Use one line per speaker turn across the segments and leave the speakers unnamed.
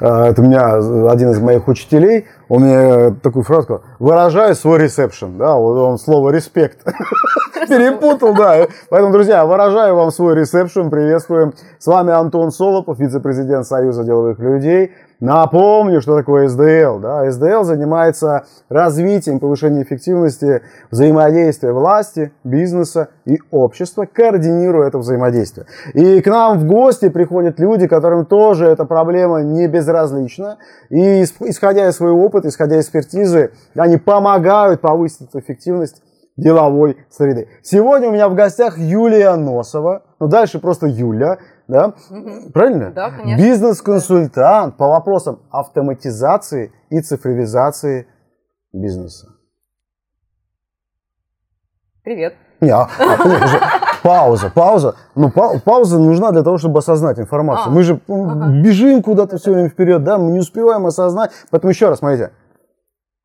это у меня один из моих учителей, он мне такую фразу сказал, выражаю свой ресепшн, да, вот он слово респект перепутал, да. Поэтому, друзья, выражаю вам свой ресепшн, приветствуем. С вами Антон Солопов, вице-президент Союза деловых людей. Напомню, что такое СДЛ. Да? СДЛ занимается развитием, повышением эффективности взаимодействия власти, бизнеса и общества, координируя это взаимодействие. И к нам в гости приходят люди, которым тоже эта проблема не безразлична. И исходя из своего опыта, исходя из экспертизы, они помогают повысить эту эффективность деловой среды. Сегодня у меня в гостях Юлия Носова, ну дальше просто Юля, да? Угу. Правильно?
Да, конечно.
Бизнес-консультант по вопросам автоматизации и цифровизации бизнеса.
Привет.
Не, а, а, пауза, пауза. Ну, па, пауза нужна для того, чтобы осознать информацию. А, мы же ага. бежим куда-то все время вперед, да, мы не успеваем осознать. Поэтому еще раз, смотрите.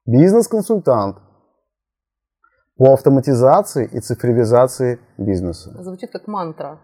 Бизнес-консультант по автоматизации и цифровизации бизнеса.
Звучит как мантра.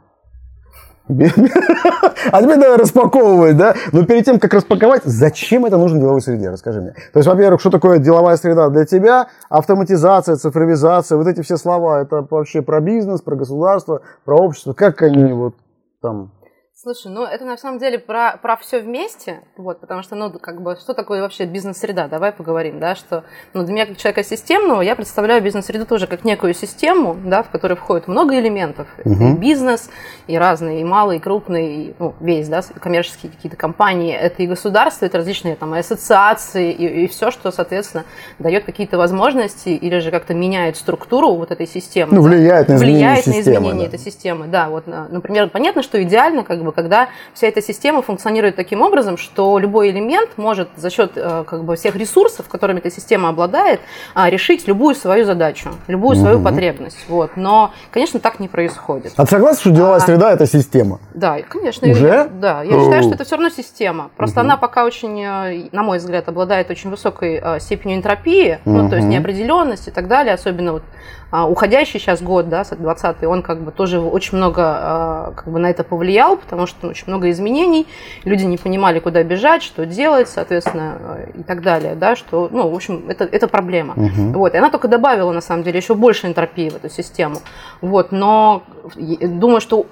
А теперь давай распаковывать, да? Но перед тем, как распаковать, зачем это нужно деловой среде? Расскажи мне. То есть, во-первых, что такое деловая среда для тебя? Автоматизация, цифровизация, вот эти все слова, это вообще про бизнес, про государство, про общество. Как они вот там
Слушай, ну это на самом деле про, про все вместе, вот, потому что, ну, как бы, что такое вообще бизнес-среда? Давай поговорим, да, что, ну, для меня как человека системного, я представляю бизнес-среду тоже как некую систему, да, в которой входит много элементов. Угу. И бизнес, и разные, и малые, и крупные, и, ну, весь, да, коммерческие какие-то компании, это и государство, это различные там ассоциации, и, и все, что, соответственно, дает какие-то возможности или же как-то меняет структуру вот этой системы.
Ну, влияет на изменение
влияет
системы.
на изменение да. этой системы, да, вот, например, понятно, что идеально, как бы, когда вся эта система функционирует таким образом, что любой элемент может за счет э, как бы, всех ресурсов, которыми эта система обладает, а, решить любую свою задачу, любую свою угу. потребность. Вот. Но, конечно, так не происходит.
А ты согласен, что деловая а, среда – это система?
Да, конечно.
Уже?
Я, да, я считаю, что это все равно система. Просто угу. она пока очень, э, на мой взгляд, обладает очень высокой э, степенью энтропии, угу. ну, то есть неопределенности и так далее, особенно вот а, уходящий сейчас год, да, 20 он как бы тоже очень много как бы на это повлиял, потому что очень много изменений, люди не понимали, куда бежать, что делать, соответственно, и так далее, да, что, ну, в общем, это, это проблема. Угу. Вот, и она только добавила, на самом деле, еще больше энтропии в эту систему. Вот, но думаю, что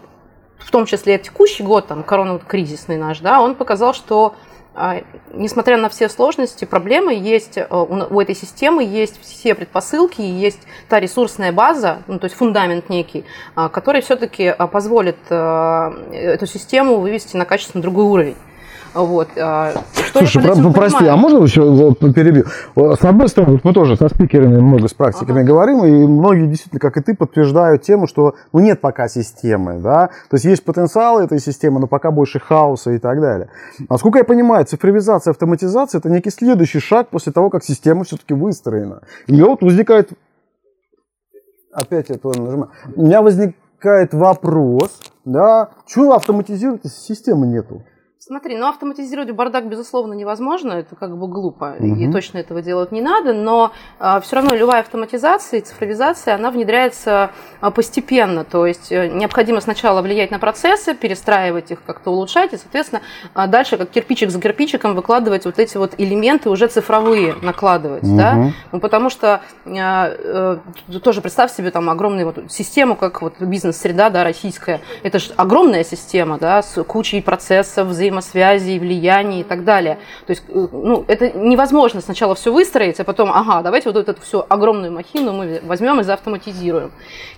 в том числе текущий год, там, коронавирусный наш, да, он показал, что несмотря на все сложности, проблемы есть, э, у этой системы есть все предпосылки, есть та ресурсная база, ну, то есть фундамент некий, а, который все-таки а, позволит э, эту систему вывести на качественно другой уровень. Вот.
А, что Слушай, про, прости, понимаю? а можно еще перебью? С одной стороны, мы тоже со спикерами много с практиками ага. говорим, и многие действительно, как и ты, подтверждают тему, что ну, нет пока системы, да, то есть есть потенциал этой системы, но пока больше хаоса и так далее. Насколько я понимаю, цифровизация, автоматизация – это некий следующий шаг после того, как система все-таки выстроена. И вот возникает, опять я туда нажимаю, у меня возникает вопрос, да, чего если системы нету?
Смотри, ну автоматизировать бардак, безусловно, невозможно, это как бы глупо, угу. и точно этого делать не надо, но а, все равно любая автоматизация и цифровизация, она внедряется а, постепенно, то есть а, необходимо сначала влиять на процессы, перестраивать их, как-то улучшать, и, соответственно, а, дальше как кирпичик за кирпичиком выкладывать вот эти вот элементы уже цифровые, накладывать, угу. да, ну потому что а, а, тоже представь себе там огромную вот систему, как вот бизнес-среда, да, российская, это же огромная система, да, с кучей процессов, взаимодействия, взаимосвязи, влияний и так далее. То есть, э, ну, это невозможно сначала все выстроить, а потом, ага, давайте вот эту всю огромную махину мы возьмем и заавтоматизируем.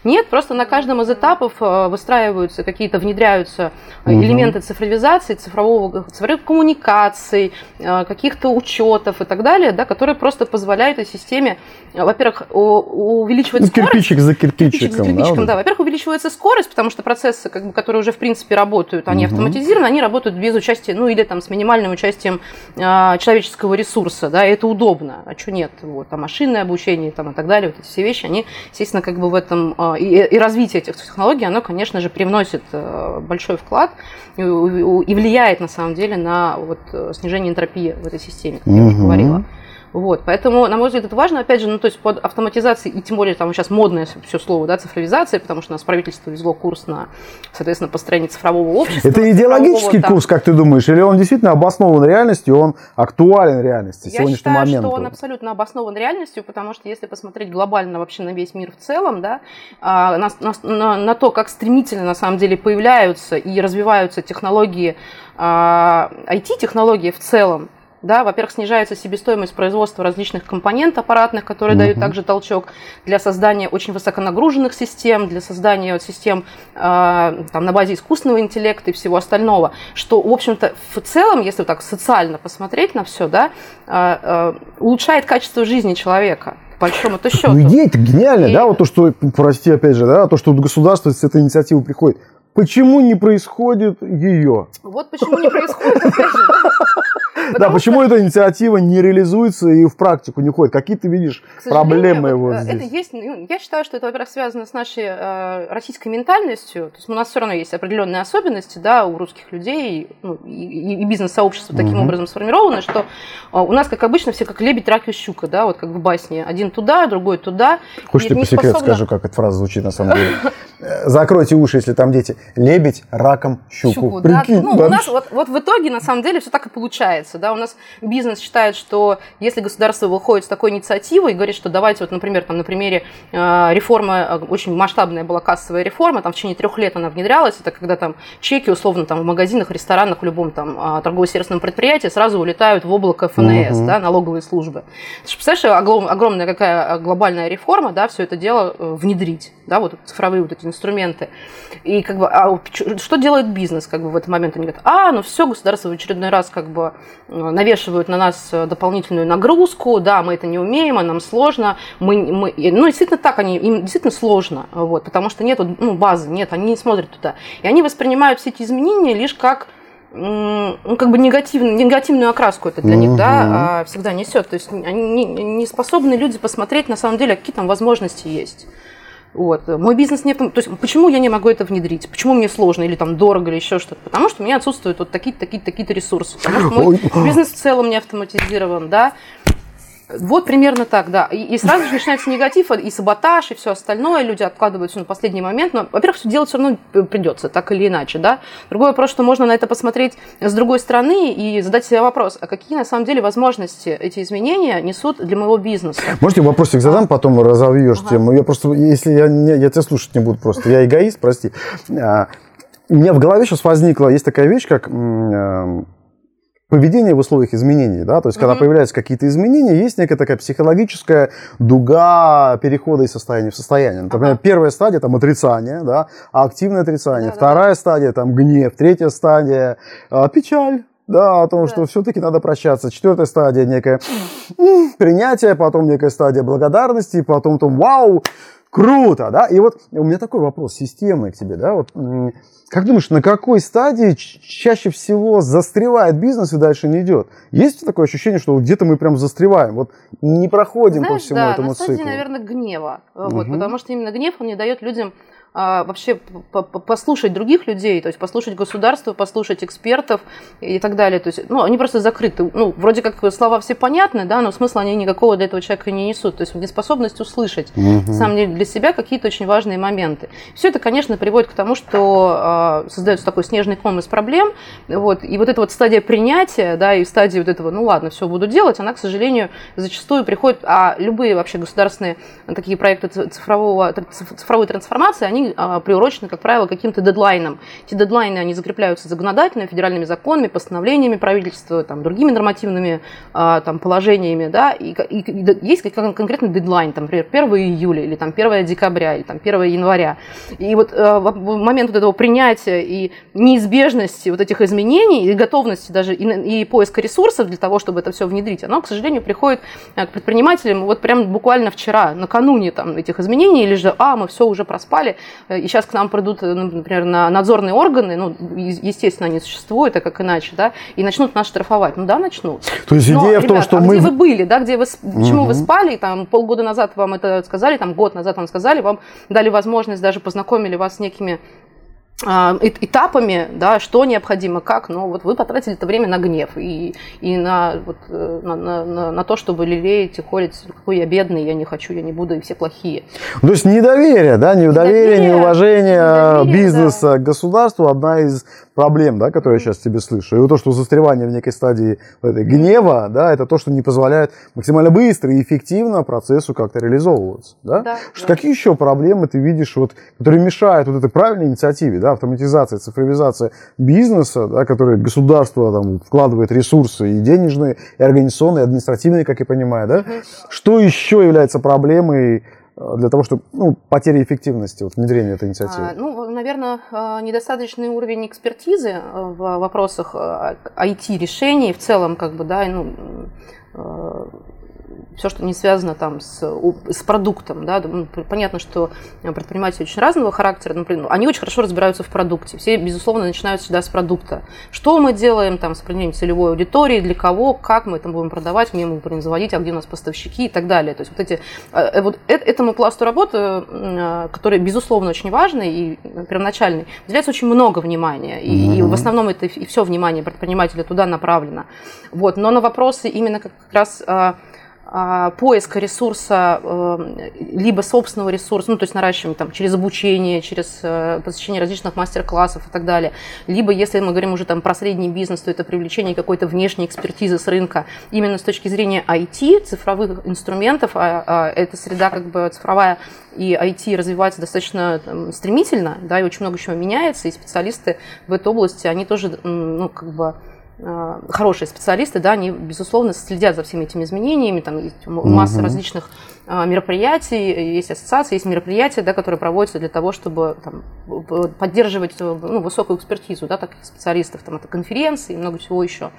Нет, просто на каждом из этапов э, выстраиваются какие-то, внедряются угу. элементы цифровизации, цифрового, цифровых коммуникаций, каких-то учетов и так далее, да, которые просто позволяют этой системе, во-первых, увеличивать ну,
скорость. Кирпичик за кирпичиком. Кирпичик за кирпичиком,
да. да. Во-первых, увеличивается скорость, потому что процессы, как бы, которые уже в принципе работают, они угу. автоматизированы, они работают без участия, ну или там с минимальным участием э, человеческого ресурса, да, и это удобно, а что нет, вот, а машинное обучение там и так далее, вот эти все вещи, они, естественно, как бы в этом, э, и, и развитие этих технологий, оно, конечно же, привносит э, большой вклад и, и влияет, на самом деле, на вот, снижение энтропии в этой системе, как угу. я уже говорила. Вот, поэтому, на мой взгляд, это важно, опять же, ну, то есть под автоматизацией, и тем более там сейчас модное все слово, да, цифровизация, потому что у нас правительство везло курс на, соответственно, построение цифрового общества.
Это идеологический там... курс, как ты думаешь, или он действительно обоснован реальностью, он актуален реальности,
Я считаю, моменту? что он абсолютно обоснован реальностью, потому что если посмотреть глобально вообще на весь мир в целом, да, а, на, на, на то, как стремительно на самом деле появляются и развиваются технологии, IT-технологии а, в целом, да, во-первых, снижается себестоимость производства различных компонент аппаратных, которые mm-hmm. дают также толчок для создания очень высоконагруженных систем, для создания систем э, там, на базе искусственного интеллекта и всего остального, что, в общем-то, в целом, если так социально посмотреть на все, да, э, э, улучшает качество жизни человека большому-то счету. Ну,
идея-то гениальная, и... да, вот то, что, прости, опять же, да, то, что государство с этой инициативой приходит. Почему не происходит ее?
Вот почему не происходит, опять же,
да, почему эта инициатива не реализуется и в практику не ходит? Какие ты видишь проблемы его
здесь? Это есть, ну, я считаю, что это, во-первых, связано с нашей э, российской ментальностью. То есть у нас все равно есть определенные особенности, да, у русских людей, ну, и, и бизнес-сообщество таким образом сформировано, что э, у нас, как обычно, все как лебедь, рак и щука, да, вот как в басне. Один туда, другой туда.
Хочешь, ты по секрету скажу, как эта фраза звучит на самом деле? Закройте уши, если там дети. Лебедь, раком, щуку. щуку
Прикинь, да. Ну, у нас вот, вот в итоге, на самом деле, все так и получается. Да? У нас бизнес считает, что если государство выходит с такой инициативой и говорит, что давайте, вот, например, там, на примере э, реформы, э, очень масштабная была кассовая реформа, там в течение трех лет она внедрялась, это когда там чеки, условно, там в магазинах, ресторанах, в любом там э, торгово-сервисном предприятии сразу улетают в облако ФНС, угу. да, налоговые службы. Ты же представляешь, огромная какая глобальная реформа, да, все это дело внедрить, да, вот цифровые вот эти инструменты. И как бы, а что делает бизнес как бы в этот момент? Они говорят, а, ну все, государство в очередной раз как бы навешивают на нас дополнительную нагрузку, да, мы это не умеем, а нам сложно, мы, мы, ну, действительно так, они, им действительно сложно, вот, потому что нет ну, базы, нет, они не смотрят туда. И они воспринимают все эти изменения лишь как ну, как бы негативную, негативную окраску это для угу. них, да, а, всегда несет. То есть они не способны люди посмотреть, на самом деле, какие там возможности есть. Вот. Мой бизнес не в том... То есть почему я не могу это внедрить? Почему мне сложно или там дорого или еще что-то? Потому что у меня отсутствуют вот такие-то, такие-то, такие-то ресурсы. Потому что мой бизнес в целом не автоматизирован, да. Вот примерно так, да. И, и сразу же начинается негатив, и саботаж, и все остальное. Люди откладывают все на последний момент. Но, во-первых, все делать все равно придется, так или иначе, да. Другой вопрос, что можно на это посмотреть с другой стороны и задать себе вопрос, а какие на самом деле возможности эти изменения несут для моего бизнеса?
Можете вопросик задам, потом разовьешь ага. тему. Я просто, если я, не, я тебя слушать не буду просто, я эгоист, прости. А, у меня в голове сейчас возникла, есть такая вещь, как э, поведение в условиях изменений, да, то есть, когда mm-hmm. появляются какие-то изменения, есть некая такая психологическая дуга перехода из состояния в состояние. Например, uh-huh. первая стадия там отрицание, да, активное отрицание, yeah, вторая да. стадия там гнев, третья стадия а, печаль, да, о том, да. что все-таки надо прощаться. Четвертая стадия некое принятие, потом некая стадия благодарности, потом там вау, круто, да. И вот у меня такой вопрос системный к тебе, да, вот как думаешь, на какой стадии чаще всего застревает бизнес и дальше не идет? Есть такое ощущение, что где-то мы прям застреваем, вот не проходим
Знаешь,
по всему
да,
этому
на стадии,
циклу?
наверное, гнева, угу. вот, потому что именно гнев, он не дает людям вообще послушать других людей, то есть послушать государство, послушать экспертов и так далее. То есть, ну, они просто закрыты. Ну, вроде как слова все понятны, да, но смысла они никакого для этого человека не несут. То есть неспособность услышать, угу. на самом деле, для себя какие-то очень важные моменты. Все это, конечно, приводит к тому, что э, создается такой снежный ком из проблем. Вот, и вот эта вот стадия принятия, да, и стадия вот этого, ну ладно, все буду делать, она, к сожалению, зачастую приходит, а любые вообще государственные такие проекты цифрового, цифровой трансформации, они а, приурочены, как правило, каким-то дедлайнам. Эти дедлайны, они закрепляются законодательно, федеральными законами, постановлениями правительства, там, другими нормативными а, там, положениями, да, и, и, и есть конкретный дедлайн, там, например, 1 июля или там, 1 декабря или там, 1 января. И вот а, в момент вот этого принятия и неизбежности вот этих изменений и готовности даже и, и поиска ресурсов для того, чтобы это все внедрить, оно, к сожалению, приходит к предпринимателям вот прям буквально вчера, накануне там, этих изменений, или же, а, мы все уже проспали, и сейчас к нам придут, э, ну, например, на надзорные органы, ну, естественно, они существуют, а как иначе, да, и начнут нас штрафовать. Ну да, начнут.
То есть идея Но, в ребят, том, что
а
мы...
где вы были, да, где вы, почему угу. вы спали, там, полгода назад вам это сказали, там, год назад вам сказали, вам дали возможность, даже познакомили вас с некими этапами, да, что необходимо, как, но вот вы потратили это время на гнев и, и на, вот, э, на, на, на то, чтобы лелеять и холить, какой я бедный, я не хочу, я не буду, и все плохие.
То есть недоверие, да, недоверие, недоверие неуважение недоверие, бизнеса да. государству одна из проблем, да, которые я сейчас тебе слышу. И вот то, что застревание в некой стадии этой гнева, да, это то, что не позволяет максимально быстро и эффективно процессу как-то реализовываться. Да? Да, что, да. Какие еще проблемы ты видишь, вот, которые мешают вот этой правильной инициативе, да, автоматизация, цифровизация бизнеса, да, которые государство там, вкладывает ресурсы и денежные, и организационные, и административные, как я понимаю, да? Что еще является проблемой Э, для того, чтобы, ну, потери эффективности вот, внедрения этой инициативы? А,
ну, наверное, э, недостаточный уровень экспертизы в вопросах IT-решений в целом, как бы, да, ну, все, что не связано там с, с продуктом, да, ну, понятно, что предприниматели очень разного характера, например, они очень хорошо разбираются в продукте, все, безусловно, начинают всегда с продукта. Что мы делаем там с определением целевой аудитории, для кого, как мы это будем продавать, где мы будем заводить, а где у нас поставщики и так далее. То есть вот эти, э, э, вот этому пласту работы, э, который, безусловно, очень важный и первоначальный, уделяется очень много внимания, и, mm-hmm. и в основном это и все внимание предпринимателя туда направлено. Вот, но на вопросы именно как раз а, поиска ресурса, э, либо собственного ресурса, ну, то есть наращивание там, через обучение, через э, посещение различных мастер-классов и так далее, либо, если мы говорим уже там про средний бизнес, то это привлечение какой-то внешней экспертизы с рынка. Именно с точки зрения IT, цифровых инструментов, а, а эта среда как бы цифровая и IT развивается достаточно там, стремительно, да, и очень много чего меняется, и специалисты в этой области, они тоже, ну, как бы, хорошие специалисты, да, они, безусловно, следят за всеми этими изменениями, там есть масса угу. различных мероприятий, есть ассоциации, есть мероприятия, да, которые проводятся для того, чтобы там, поддерживать ну, высокую экспертизу да, таких специалистов, там, это конференции и много всего еще.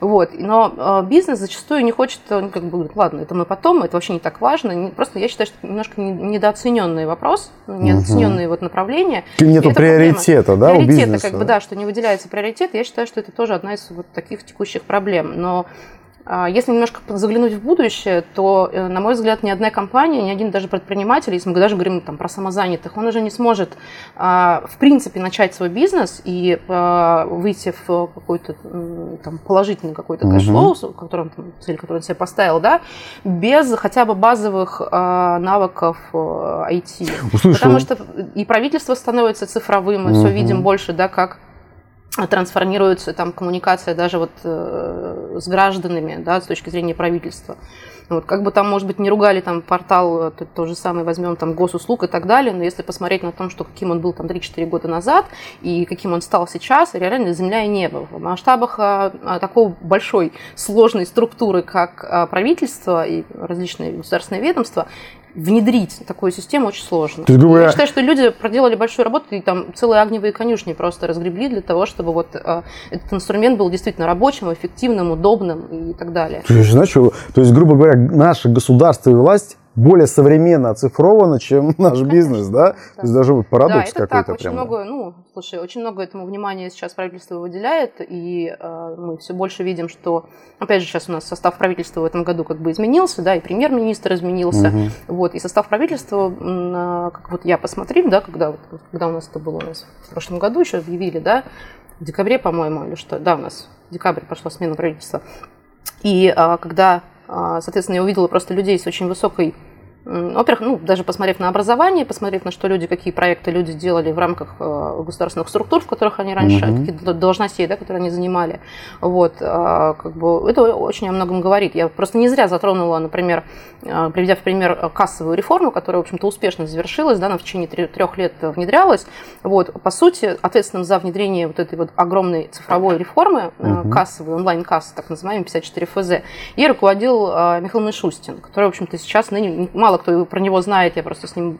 Вот. Но бизнес зачастую не хочет, ну, как бы, говорит, ладно, это мы потом, это вообще не так важно. Просто я считаю, что это немножко недооцененный вопрос, недооцененные угу. вот направления.
Нету приоритета, да,
приоритета,
у бизнеса?
как бы, да, что не выделяется приоритет. Я считаю, что это тоже одна из вот таких текущих проблем. Но если немножко заглянуть в будущее, то, э, на мой взгляд, ни одна компания, ни один даже предприниматель, если мы даже говорим там, про самозанятых, он уже не сможет, а, в принципе, начать свой бизнес и а, выйти в какой-то там, положительный какой-то cashflow, uh который там, цель, которую он себе поставил, да, без хотя бы базовых навыков IT. Услышал. Потому что и правительство становится цифровым, мы uh все видим больше, да, как трансформируется там коммуникация даже вот э, с гражданами, да, с точки зрения правительства. Вот, как бы там, может быть, не ругали там портал, то, то же самое возьмем там госуслуг и так далее, но если посмотреть на то, что каким он был там 3-4 года назад и каким он стал сейчас, реально земля и небо. В масштабах а, а, такой большой, сложной структуры, как а, правительство и различные государственные ведомства, внедрить такую систему очень сложно. есть, говоря... Я считаю, что люди проделали большую работу, и там целые огневые конюшни просто разгребли для того, чтобы вот э, этот инструмент был действительно рабочим, эффективным, удобным и так далее.
То есть, знаешь, то есть, грубо говоря, наша государственная власть более современно оцифровано, чем наш бизнес, да? да? То есть даже вот парадокс да, какой-то
так, очень много, ну, слушай, очень много этому внимания сейчас правительство выделяет, и э, мы все больше видим, что, опять же, сейчас у нас состав правительства в этом году как бы изменился, да, и премьер-министр изменился, вот, и состав правительства, как вот я посмотрел, да, когда, когда у нас это было у нас в прошлом году еще объявили, да, в декабре, по-моему, или что, да, у нас в декабре пошла смена правительства, и э, когда а, соответственно, я увидела просто людей с очень высокой во-первых, ну, даже посмотрев на образование, посмотрев на что люди, какие проекты люди делали в рамках э, государственных структур, в которых они раньше, mm-hmm. какие должностей, да, которые они занимали, вот, э, как бы, это очень о многом говорит. Я просто не зря затронула, например, э, приведя в пример кассовую реформу, которая, в общем-то, успешно завершилась, да, она в течение трех лет внедрялась. Вот, по сути, ответственным за внедрение вот этой вот огромной цифровой реформы, mm-hmm. кассовой, онлайн-кассы, так называемой, 54 ФЗ, и руководил Михаил Мишустин, который, в общем-то, сейчас ныне мало кто про него знает, я просто с ним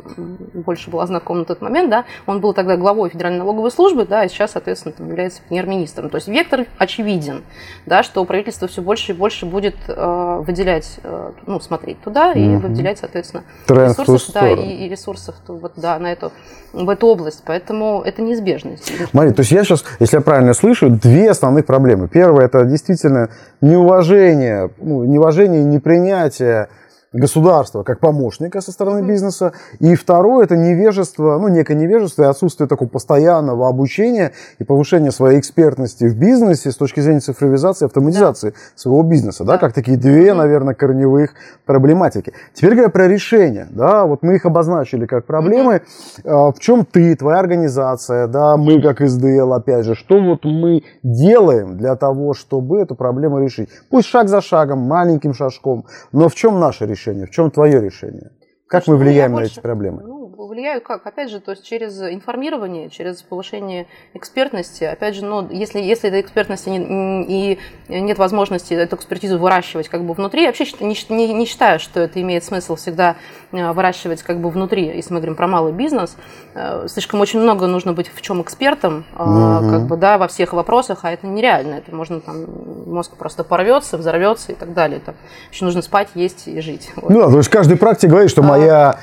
больше была знакома на тот момент, да, он был тогда главой Федеральной налоговой службы, да, и сейчас, соответственно, там, является премьер-министром. То есть вектор очевиден, да, что правительство все больше и больше будет э, выделять, э, ну, смотреть туда и mm выделять, соответственно, ресурсов, да, и, и ресурсов вот, да, на эту, в эту область. Поэтому это неизбежность.
Смотри, то есть я сейчас, если я правильно слышу, две основных проблемы. Первое, это действительно неуважение, ну, неуважение и непринятие государства как помощника со стороны бизнеса. И второе, это невежество, ну, некое невежество и отсутствие такого постоянного обучения и повышения своей экспертности в бизнесе с точки зрения цифровизации, автоматизации да. своего бизнеса, да. да, как такие две, наверное, корневых проблематики. Теперь говоря про решения, да, вот мы их обозначили как проблемы. Mm-hmm. В чем ты, твоя организация, да, мы как СДЛ, опять же, что вот мы делаем для того, чтобы эту проблему решить? Пусть шаг за шагом, маленьким шажком, но в чем наше решение? Решение? В чем твое решение? Как мы влияем на эти проблемы?
Ну, влияю как? Опять же, то есть через информирование, через повышение экспертности. Опять же, ну, если, если этой экспертности не, и нет возможности эту экспертизу выращивать как бы внутри, я вообще не, не, не считаю, что это имеет смысл всегда э, выращивать как бы внутри, если мы говорим про малый бизнес. Э, слишком очень много нужно быть в чем экспертом, угу. как бы, да, во всех вопросах, а это нереально. Это можно там, мозг просто порвется, взорвется и так далее. Это еще нужно спать, есть и жить.
Вот. Ну, то есть каждый практик говорит, что а, моя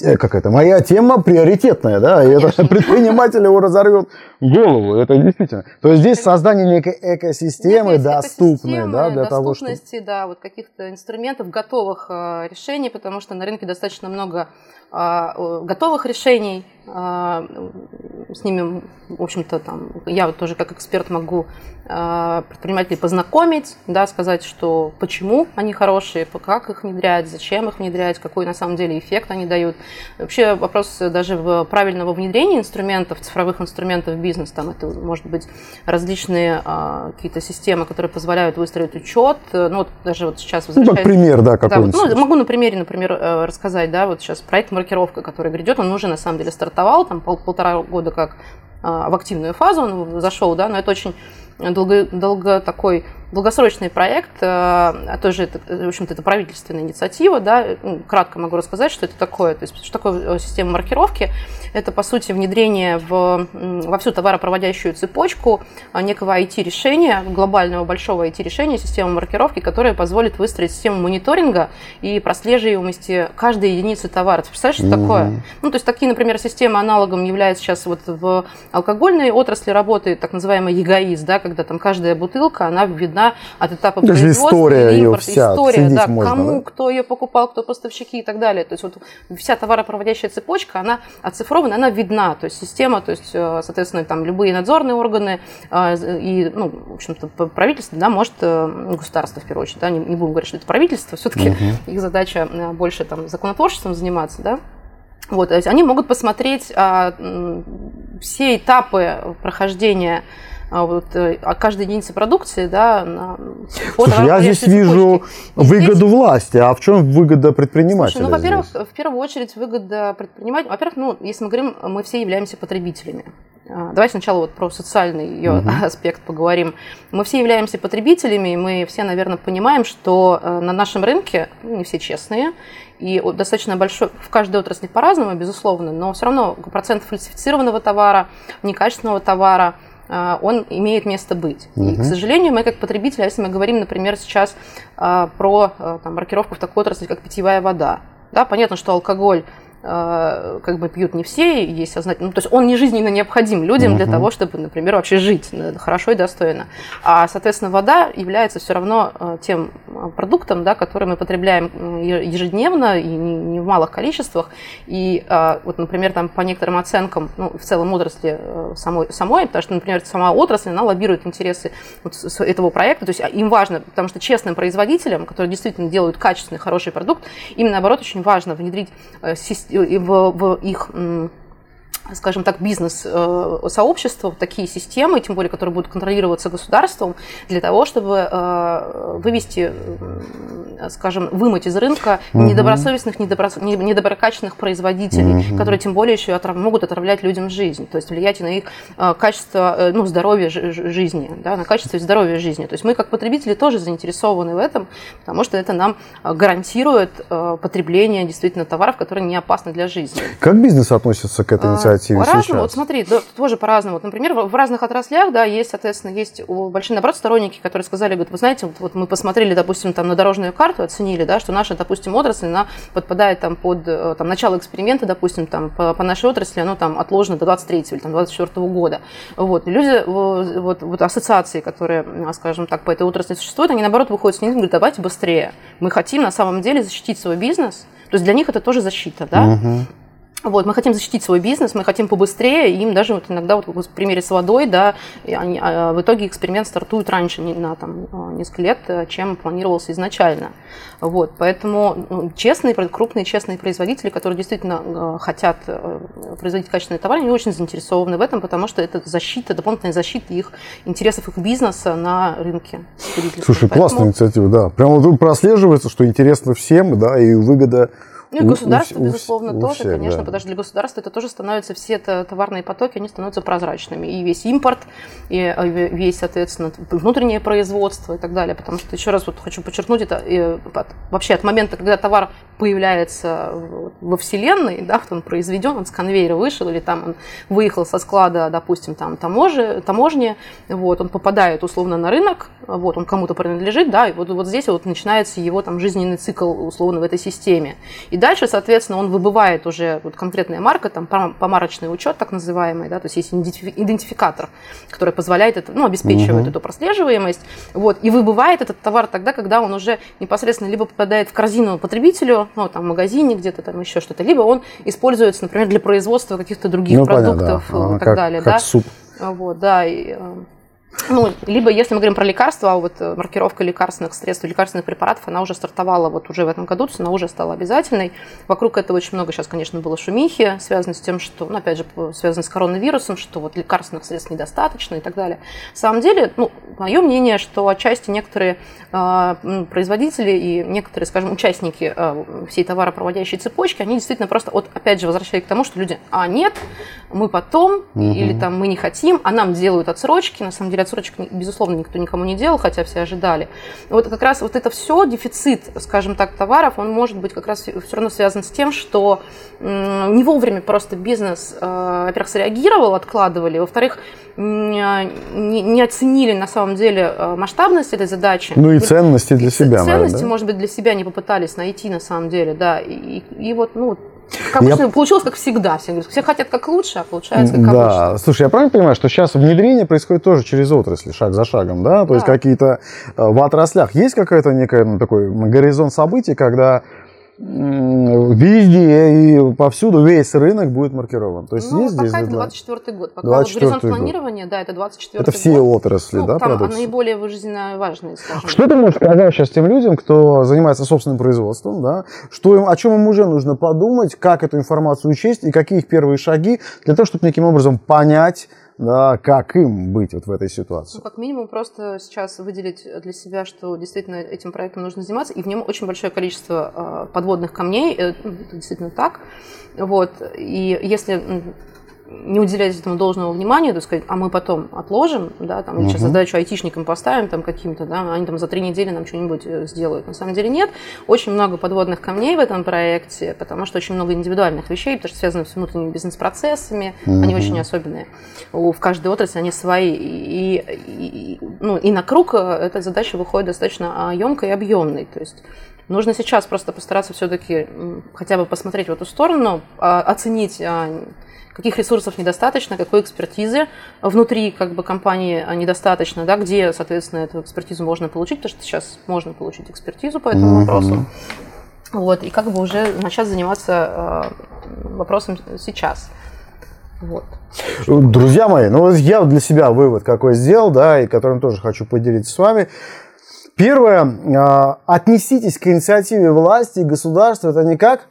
Э, как это, моя тема приоритетная, да, и это предприниматель его разорвет голову, это действительно. То есть здесь создание некой экосистемы Некая доступной, экосистемы, да, для того, чтобы...
да, вот каких-то инструментов, готовых э, решений, потому что на рынке достаточно много э, готовых решений, с ними, в общем-то, там, я вот тоже как эксперт могу э, предпринимателей познакомить, да, сказать, что почему они хорошие, как их внедрять, зачем их внедрять, какой на самом деле эффект они дают. Вообще вопрос даже правильного внедрения инструментов, цифровых инструментов в бизнес, там это может быть различные э, какие-то системы, которые позволяют выстроить учет, ну вот даже вот сейчас
возвращаясь... Ну, пример, да, какой-нибудь.
Да, ну, могу на примере, например, э, рассказать, да, вот сейчас проект маркировка, который грядет, он уже на самом деле стартовал, там пол, полтора года как а, в активную фазу он зашел, да, но это очень долго, долго такой долгосрочный проект, а тоже это, в общем-то, это правительственная инициатива, да, ну, кратко могу рассказать, что это такое, то есть что такое э, система маркировки, это, по сути, внедрение в, во всю товаропроводящую цепочку а, некого IT-решения, глобального большого IT-решения, системы маркировки, которая позволит выстроить систему мониторинга и прослеживаемости каждой единицы товара. Ты представляешь, что mm-hmm. такое? Ну, то есть такие, например, системы аналогом являются сейчас вот в алкогольной отрасли работает так называемый ЕГАИС, да, когда там каждая бутылка, она видна да, от этапа
Даже производства история импорта, вся,
история, да, можно, кому, да? кто ее покупал, кто поставщики и так далее. То есть вот вся товаропроводящая цепочка, она оцифрована, она видна. То есть система, то есть, э, соответственно, там любые надзорные органы э, и, ну, в общем-то, правительство, да, может, э, государство в первую очередь, да, не, не будем говорить, что это правительство, все-таки угу. их задача больше там законотворчеством заниматься, да, вот, они могут посмотреть а, все этапы прохождения а вот, э, о каждой единице продукции, да, на
Слушай, я здесь вижу выгоду здесь... власти, а в чем выгода предпринимателя?
Слушай, ну, во-первых, в первую очередь выгода предпринимателя, во-первых, ну, если мы говорим, мы все являемся потребителями. А, давай сначала вот про социальный ее угу. аспект поговорим. Мы все являемся потребителями, и мы все, наверное, понимаем, что э, на нашем рынке, ну, не все честные, и достаточно большой, в каждой отрасли по-разному, безусловно, но все равно процент фальсифицированного товара, некачественного товара – а, он имеет место быть. Угу. И, к сожалению, мы как потребители, если мы говорим, например, сейчас а, про а, там, маркировку в такой отрасли, как питьевая вода, да, понятно, что алкоголь Э, как бы пьют не все, есть сознательно. Ну, то есть он не жизненно необходим людям для того, чтобы, например, вообще жить э, хорошо и достойно. А, соответственно, вода является все равно э, тем продуктом, да, который мы потребляем ежедневно и не в малых количествах. И вот, например, там по некоторым оценкам, ну, в целом отрасли самой, самой потому что, например, сама отрасль, она лоббирует интересы вот этого проекта. То есть им важно, потому что честным производителям, которые действительно делают качественный, хороший продукт, им, наоборот, очень важно внедрить систему в, в их скажем так, бизнес-сообщества, э, такие системы, тем более, которые будут контролироваться государством, для того, чтобы э, вывести, скажем, вымыть из рынка угу. недобросовестных, недоброкачественных производителей, угу. которые тем более еще отрав, могут отравлять людям жизнь, то есть влиять на их э, качество, ну, здоровья жизни, да, на качество и здоровье жизни. То есть мы, как потребители, тоже заинтересованы в этом, потому что это нам гарантирует потребление действительно товаров, которые не опасны для жизни.
Как бизнес относится к этой инициативе? Инициативе
по-разному? Вот смотри, да, тоже по-разному. Вот, например, в разных отраслях, да, есть, соответственно, есть большие, наоборот, сторонники, которые сказали, говорят, вы знаете, вот, вот мы посмотрели, допустим, там на дорожную карту, оценили, да, что наша, допустим, отрасль, она подпадает там под э, там, начало эксперимента, допустим, там, по, по нашей отрасли, оно там отложено до 23 или там, 24 года. Вот. И люди, вот, вот ассоциации, которые, скажем так, по этой отрасли существуют, они, наоборот, выходят с ними и говорят, давайте быстрее. Мы хотим, на самом деле, защитить свой бизнес, то есть для них это тоже защита, да? Угу. Вот, мы хотим защитить свой бизнес, мы хотим побыстрее, им даже вот иногда, вот в примере с водой, да, они, а, в итоге эксперимент стартует раньше, на там, а, несколько лет, э, чем планировался изначально. Вот, поэтому ну, честные, крупные честные производители, которые действительно э, хотят э, производить качественные товары, они очень заинтересованы в этом, потому что это защита, дополнительная защита их интересов их бизнеса на рынке.
Слушай, Поэтому... классная инициатива, да. Прямо прослеживается, что интересно всем, да, и выгода
ну и государство, у, безусловно, у, тоже, всех, конечно, да. потому что для государства это тоже становится, все это товарные потоки, они становятся прозрачными. И весь импорт, и э, весь, соответственно, внутреннее производство и так далее. Потому что, еще раз вот хочу подчеркнуть, это и, вообще от момента, когда товар появляется во Вселенной, да, он произведен, он с конвейера вышел, или там он выехал со склада, допустим, там таможи, таможни, вот, он попадает условно на рынок, вот, он кому-то принадлежит, да, и вот, вот здесь вот начинается его там жизненный цикл условно в этой системе. И дальше, соответственно, он выбывает уже вот конкретная марка, там помарочный учет так называемый, да, то есть есть идентификатор, который позволяет это, ну, обеспечивает угу. эту прослеживаемость, вот, и выбывает этот товар тогда, когда он уже непосредственно либо попадает в корзину потребителю, ну, там, в магазине где-то там еще что-то, либо он используется, например, для производства каких-то других ну, продуктов понятно, да. и так
как,
далее,
как
да.
суп.
Вот, да, и, э, ну, либо если мы говорим про лекарства, а вот э, маркировка лекарственных средств, лекарственных препаратов, она уже стартовала вот уже в этом году, она уже стала обязательной. Вокруг этого очень много сейчас, конечно, было шумихи, связано с тем, что, ну, опять же, связано с коронавирусом, что вот лекарственных средств недостаточно и так далее. На самом деле, ну, мое мнение, что отчасти некоторые э, производители и некоторые, скажем, участники э, всей товаропроводящей цепочки, они действительно просто, вот, опять же, возвращались к тому, что люди, а нет, мы потом, угу. или там мы не хотим, а нам делают отсрочки, на самом деле отсрочек, безусловно, никто никому не делал, хотя все ожидали. Вот как раз вот это все, дефицит, скажем так, товаров, он может быть как раз все равно связан с тем, что не вовремя просто бизнес, э, во-первых, среагировал, откладывали, во-вторых, не, не оценили на самом деле э, масштабность этой задачи.
Ну и ценности для себя.
Ценности, наверное,
да?
может быть, для себя не попытались найти на самом деле, да. И, и вот, ну, как я... получилось как всегда. Все, все хотят как лучше, а получается как
да. обычно. Слушай, я правильно понимаю, что сейчас внедрение происходит тоже через отрасли, шаг за шагом, да? То да. есть какие-то э, в отраслях есть какая-то некая ну, такой горизонт событий, когда везде и повсюду весь рынок будет маркирован. То есть
ну,
есть
пока
здесь...
это 24 год. Пока 24 вот горизонт год. планирования, да, это 24
Это все
год.
отрасли, ну, да,
там продукции? наиболее жизненно важные,
скажем. Что ты можешь сказать сейчас тем людям, кто занимается собственным производством, да, что им, о чем им уже нужно подумать, как эту информацию учесть и какие их первые шаги для того, чтобы неким образом понять, как им быть вот в этой ситуации? Ну,
как минимум, просто сейчас выделить для себя, что действительно этим проектом нужно заниматься, и в нем очень большое количество э, подводных камней, э, это действительно так. Вот. И если не уделять этому должного внимания, то сказать, а мы потом отложим, да, там, или сейчас задачу айтишникам поставим там каким-то, да, они там за три недели нам что-нибудь э, сделают. На самом деле нет. Очень много подводных камней в этом проекте, потому что очень много индивидуальных вещей, потому что связаны с внутренними бизнес-процессами, угу. они очень особенные. В каждой отрасли они свои. И, и, ну, и на круг э, эта задача выходит достаточно емкой и объемной. То есть Нужно сейчас просто постараться все-таки хотя бы посмотреть в эту сторону, а, оценить а, каких ресурсов недостаточно, какой экспертизы внутри как бы, компании недостаточно, да, где, соответственно, эту экспертизу можно получить, потому что сейчас можно получить экспертизу по этому mm-hmm. вопросу. Вот, и как бы уже начать заниматься э, вопросом сейчас. Вот.
Друзья мои, ну я для себя вывод какой сделал, да, и которым тоже хочу поделиться с вами. Первое, э, отнеситесь к инициативе власти и государства, это не как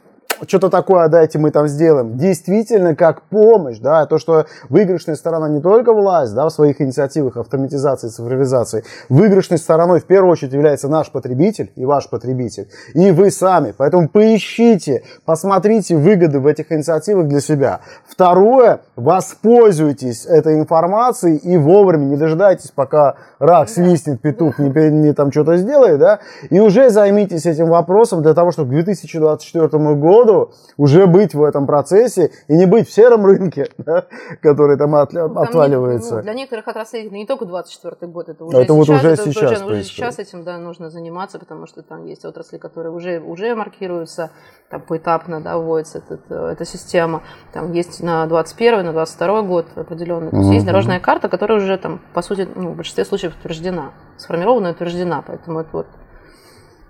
что-то такое дайте, мы там сделаем. Действительно, как помощь, да, то, что выигрышная сторона не только власть, да, в своих инициативах автоматизации, цифровизации, выигрышной стороной в первую очередь является наш потребитель и ваш потребитель, и вы сами. Поэтому поищите, посмотрите выгоды в этих инициативах для себя. Второе, воспользуйтесь этой информацией и вовремя не дожидайтесь, пока рак свистнет, петух не, не там что-то сделает, да, и уже займитесь этим вопросом для того, чтобы к 2024 году году уже быть в этом процессе и не быть в сером рынке, да, который там от, отваливается.
ну, для некоторых отраслей не только 24 год, это уже
это
сейчас,
вот уже
это
сейчас,
уже, уже сейчас этим да, нужно заниматься, потому что там есть отрасли, которые уже, уже маркируются, там поэтапно да, вводится этот, эта система. Там есть на 21 на 22 год определенный. То есть угу. есть дорожная карта, которая уже там, по сути, ну, в большинстве случаев утверждена, сформирована и утверждена. Поэтому это вот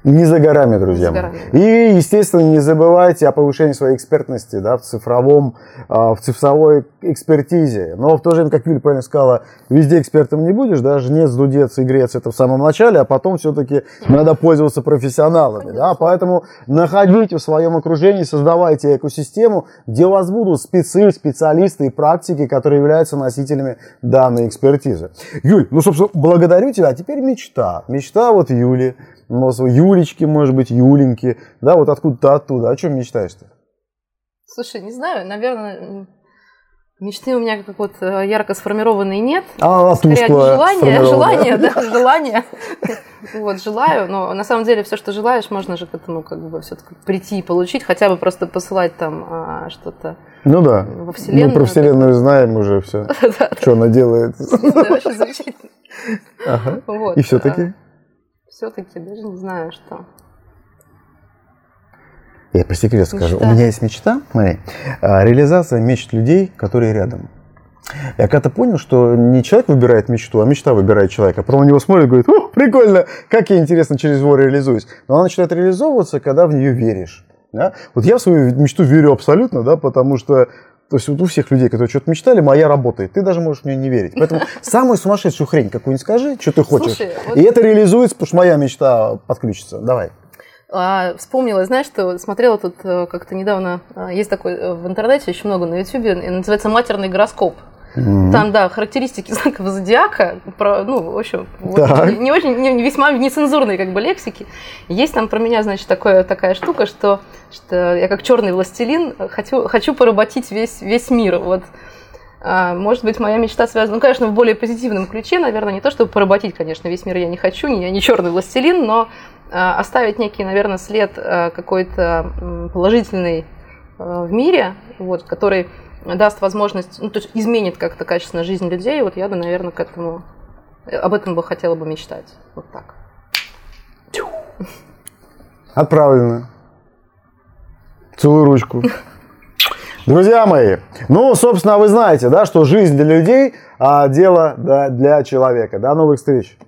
не за горами, друзья. За горами. И, естественно, не забывайте о повышении своей экспертности да, в цифровом, а, в цифровой экспертизе. Но в то же время, как Юля правильно сказала, везде экспертом не будешь, да, жнец, дудец и грец это в самом начале, а потом все-таки надо пользоваться профессионалами. Да, поэтому находите в своем окружении, создавайте экосистему, где у вас будут спецы, специалисты и практики, которые являются носителями данной экспертизы. Юль, ну, собственно, благодарю тебя. А теперь мечта. Мечта вот Юли Юлечки, может быть, Юленьки, да, вот откуда-то оттуда. О чем мечтаешь-то?
Слушай, не знаю, наверное, мечты у меня как вот э, ярко сформированные нет.
А,
Скорее, желание, желание, да, желание. Вот, желаю, но на самом деле все, что желаешь, можно же к этому как бы все-таки прийти и получить, хотя бы просто посылать там а, что-то
ну да. во Вселенную. Мы про Вселенную знаем уже все, что она делает. Да,
вообще замечательно.
И все-таки?
Все-таки даже не знаю, что.
Я по секрету скажу. Мечта. У меня есть мечта, смотри, а, реализация мечт людей, которые рядом. Я когда-то понял, что не человек выбирает мечту, а мечта выбирает человека. Потом на него смотрит и говорит, о, прикольно, как я интересно через него реализуюсь. Но она начинает реализовываться, когда в нее веришь. Да? Вот я в свою мечту верю абсолютно, да, потому что то есть вот у всех людей, которые что-то мечтали, моя работает. Ты даже можешь мне не верить. Поэтому самую сумасшедшую хрень какую-нибудь скажи, что ты хочешь. Слушай, вот... И это реализуется, потому что моя мечта подключится. Давай.
А, вспомнила, знаешь, что смотрела тут э, как-то недавно, э, есть такой э, в интернете, еще много на ютубе, называется «Матерный гороскоп». Mm-hmm. Там, да, характеристики знаков зодиака, про, ну, в общем, вот, не очень, не, весьма нецензурные как бы лексики. Есть там про меня, значит, такое, такая штука, что, что я как черный властелин хочу, хочу поработить весь, весь мир. Вот, а, может быть, моя мечта связана, ну, конечно, в более позитивном ключе, наверное, не то, чтобы поработить, конечно, весь мир я не хочу, я не черный властелин, но а, оставить некий, наверное, след а, какой-то положительный в мире, вот, который даст возможность, ну, то есть изменит как-то качественно жизнь людей, вот я бы, наверное, к этому, об этом бы хотела бы мечтать. Вот так.
Отправлено. Целую ручку. Друзья мои, ну, собственно, вы знаете, да, что жизнь для людей, а дело да, для человека. До новых встреч.